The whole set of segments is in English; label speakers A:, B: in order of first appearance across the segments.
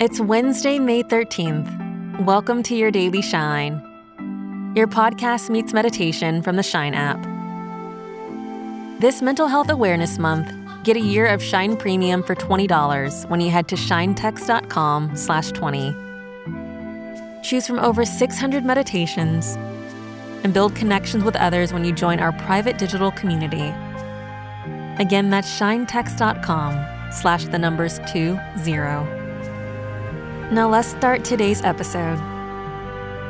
A: It's Wednesday, May 13th. Welcome to your Daily Shine. Your podcast meets meditation from the Shine app. This Mental Health Awareness Month, get a year of Shine Premium for $20 when you head to shinetext.com slash 20. Choose from over 600 meditations and build connections with others when you join our private digital community. Again, that's shinetext.com slash the numbers two zero. Now let's start today's episode.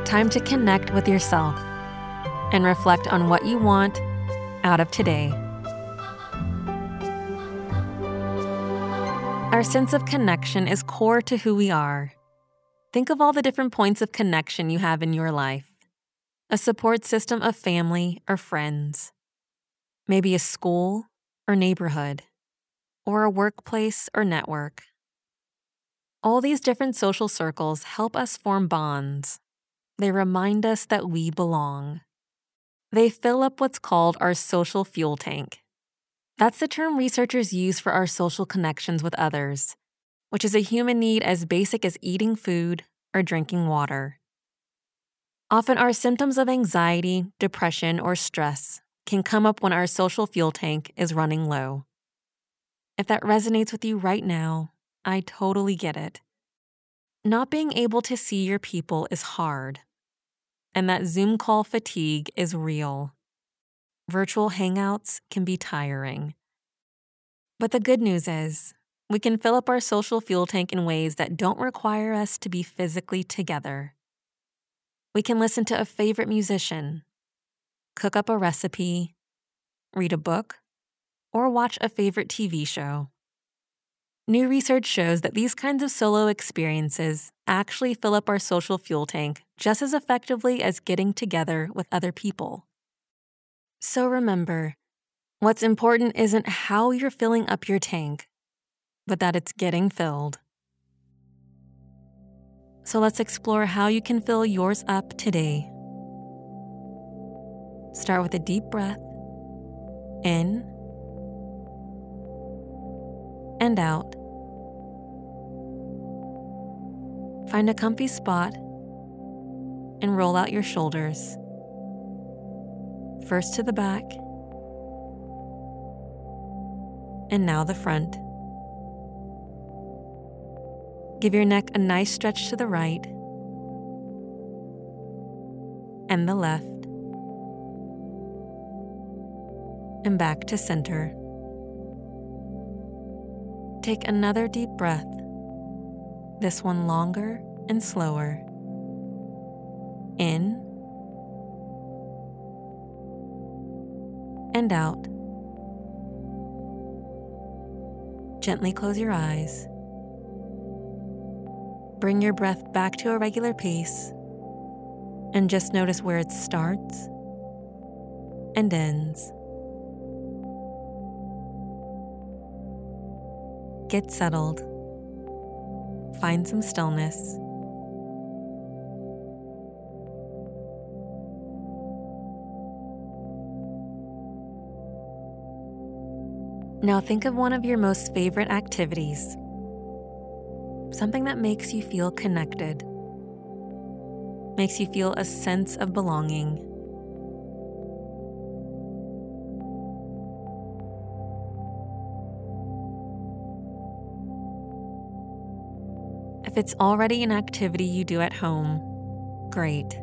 A: Time to connect with yourself and reflect on what you want out of today. Our sense of connection is core to who we are. Think of all the different points of connection you have in your life a support system of family or friends, maybe a school or neighborhood, or a workplace or network. All these different social circles help us form bonds. They remind us that we belong. They fill up what's called our social fuel tank. That's the term researchers use for our social connections with others, which is a human need as basic as eating food or drinking water. Often, our symptoms of anxiety, depression, or stress can come up when our social fuel tank is running low. If that resonates with you right now, I totally get it. Not being able to see your people is hard, and that Zoom call fatigue is real. Virtual hangouts can be tiring. But the good news is, we can fill up our social fuel tank in ways that don't require us to be physically together. We can listen to a favorite musician, cook up a recipe, read a book, or watch a favorite TV show. New research shows that these kinds of solo experiences actually fill up our social fuel tank just as effectively as getting together with other people. So remember, what's important isn't how you're filling up your tank, but that it's getting filled. So let's explore how you can fill yours up today. Start with a deep breath in out. Find a comfy spot and roll out your shoulders. First to the back, and now the front. Give your neck a nice stretch to the right and the left, and back to center. Take another deep breath, this one longer and slower. In and out. Gently close your eyes. Bring your breath back to a regular pace and just notice where it starts and ends. Get settled. Find some stillness. Now think of one of your most favorite activities something that makes you feel connected, makes you feel a sense of belonging. If it's already an activity you do at home, great.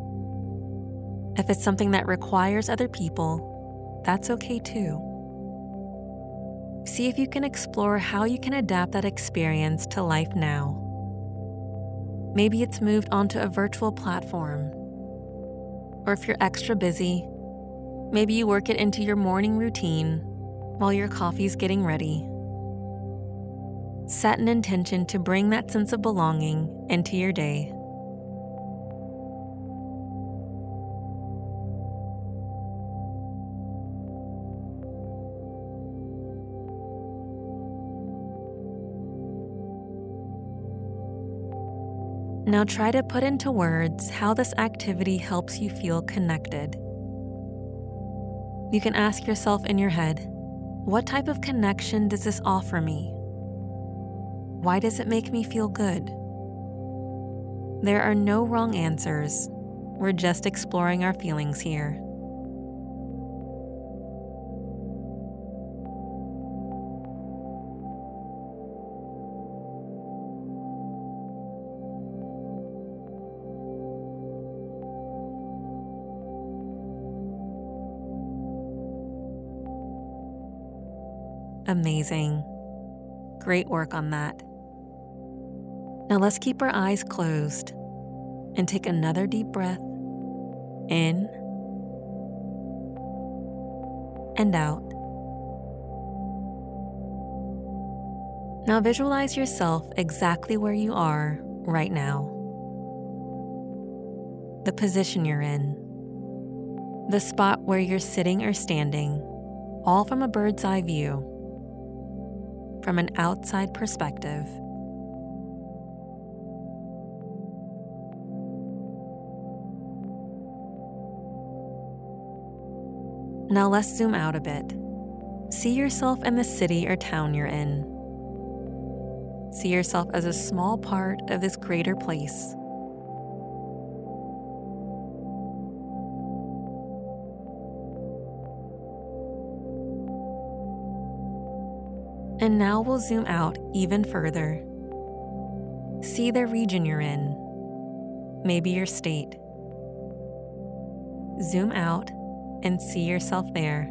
A: If it's something that requires other people, that's okay too. See if you can explore how you can adapt that experience to life now. Maybe it's moved onto a virtual platform. Or if you're extra busy, maybe you work it into your morning routine while your coffee's getting ready. Set an intention to bring that sense of belonging into your day. Now try to put into words how this activity helps you feel connected. You can ask yourself in your head, what type of connection does this offer me? Why does it make me feel good? There are no wrong answers. We're just exploring our feelings here. Amazing. Great work on that. Now let's keep our eyes closed and take another deep breath in and out. Now visualize yourself exactly where you are right now. The position you're in, the spot where you're sitting or standing, all from a bird's eye view, from an outside perspective. Now let's zoom out a bit. See yourself in the city or town you're in. See yourself as a small part of this greater place. And now we'll zoom out even further. See the region you're in, maybe your state. Zoom out and see yourself there.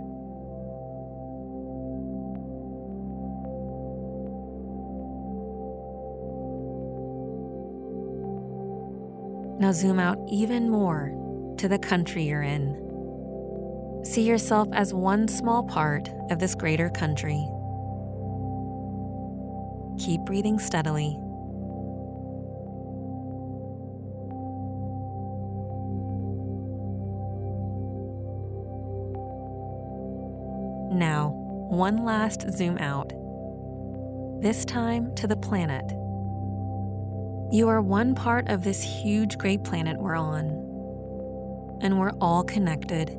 A: Now zoom out even more to the country you're in. See yourself as one small part of this greater country. Keep breathing steadily. Now, one last zoom out. This time to the planet. You are one part of this huge great planet we're on, and we're all connected.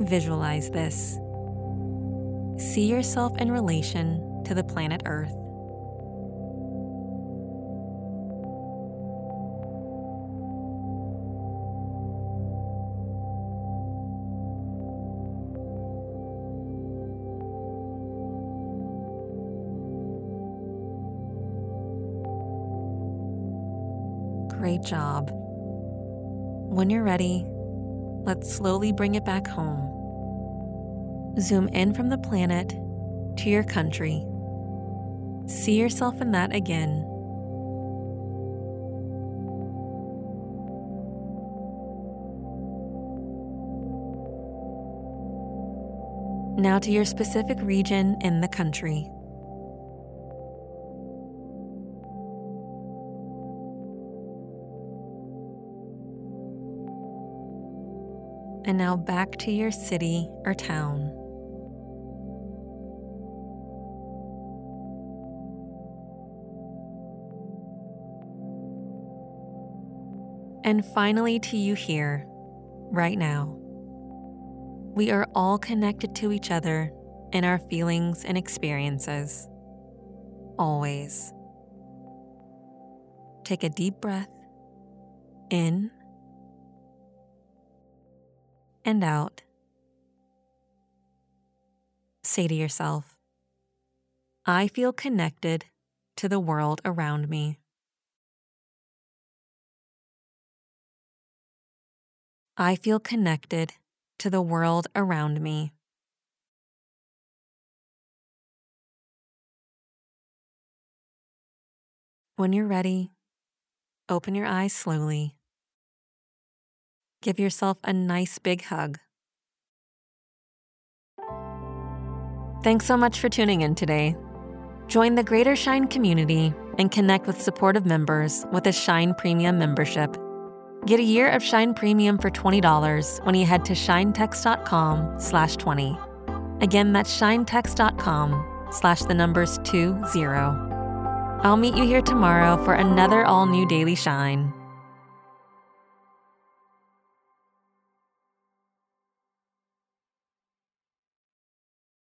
A: Visualize this. See yourself in relation to the planet Earth. Great job. When you're ready, let's slowly bring it back home. Zoom in from the planet to your country. See yourself in that again. Now to your specific region in the country. And now back to your city or town. And finally, to you here, right now. We are all connected to each other in our feelings and experiences. Always. Take a deep breath in and out. Say to yourself, I feel connected to the world around me. I feel connected to the world around me. When you're ready, open your eyes slowly. Give yourself a nice big hug. Thanks so much for tuning in today. Join the Greater Shine community and connect with supportive members with a Shine Premium membership. Get a year of Shine Premium for $20 when you head to shinetext.com slash 20. Again, that's shinetext.com slash the numbers 20. I'll meet you here tomorrow for another all new Daily Shine.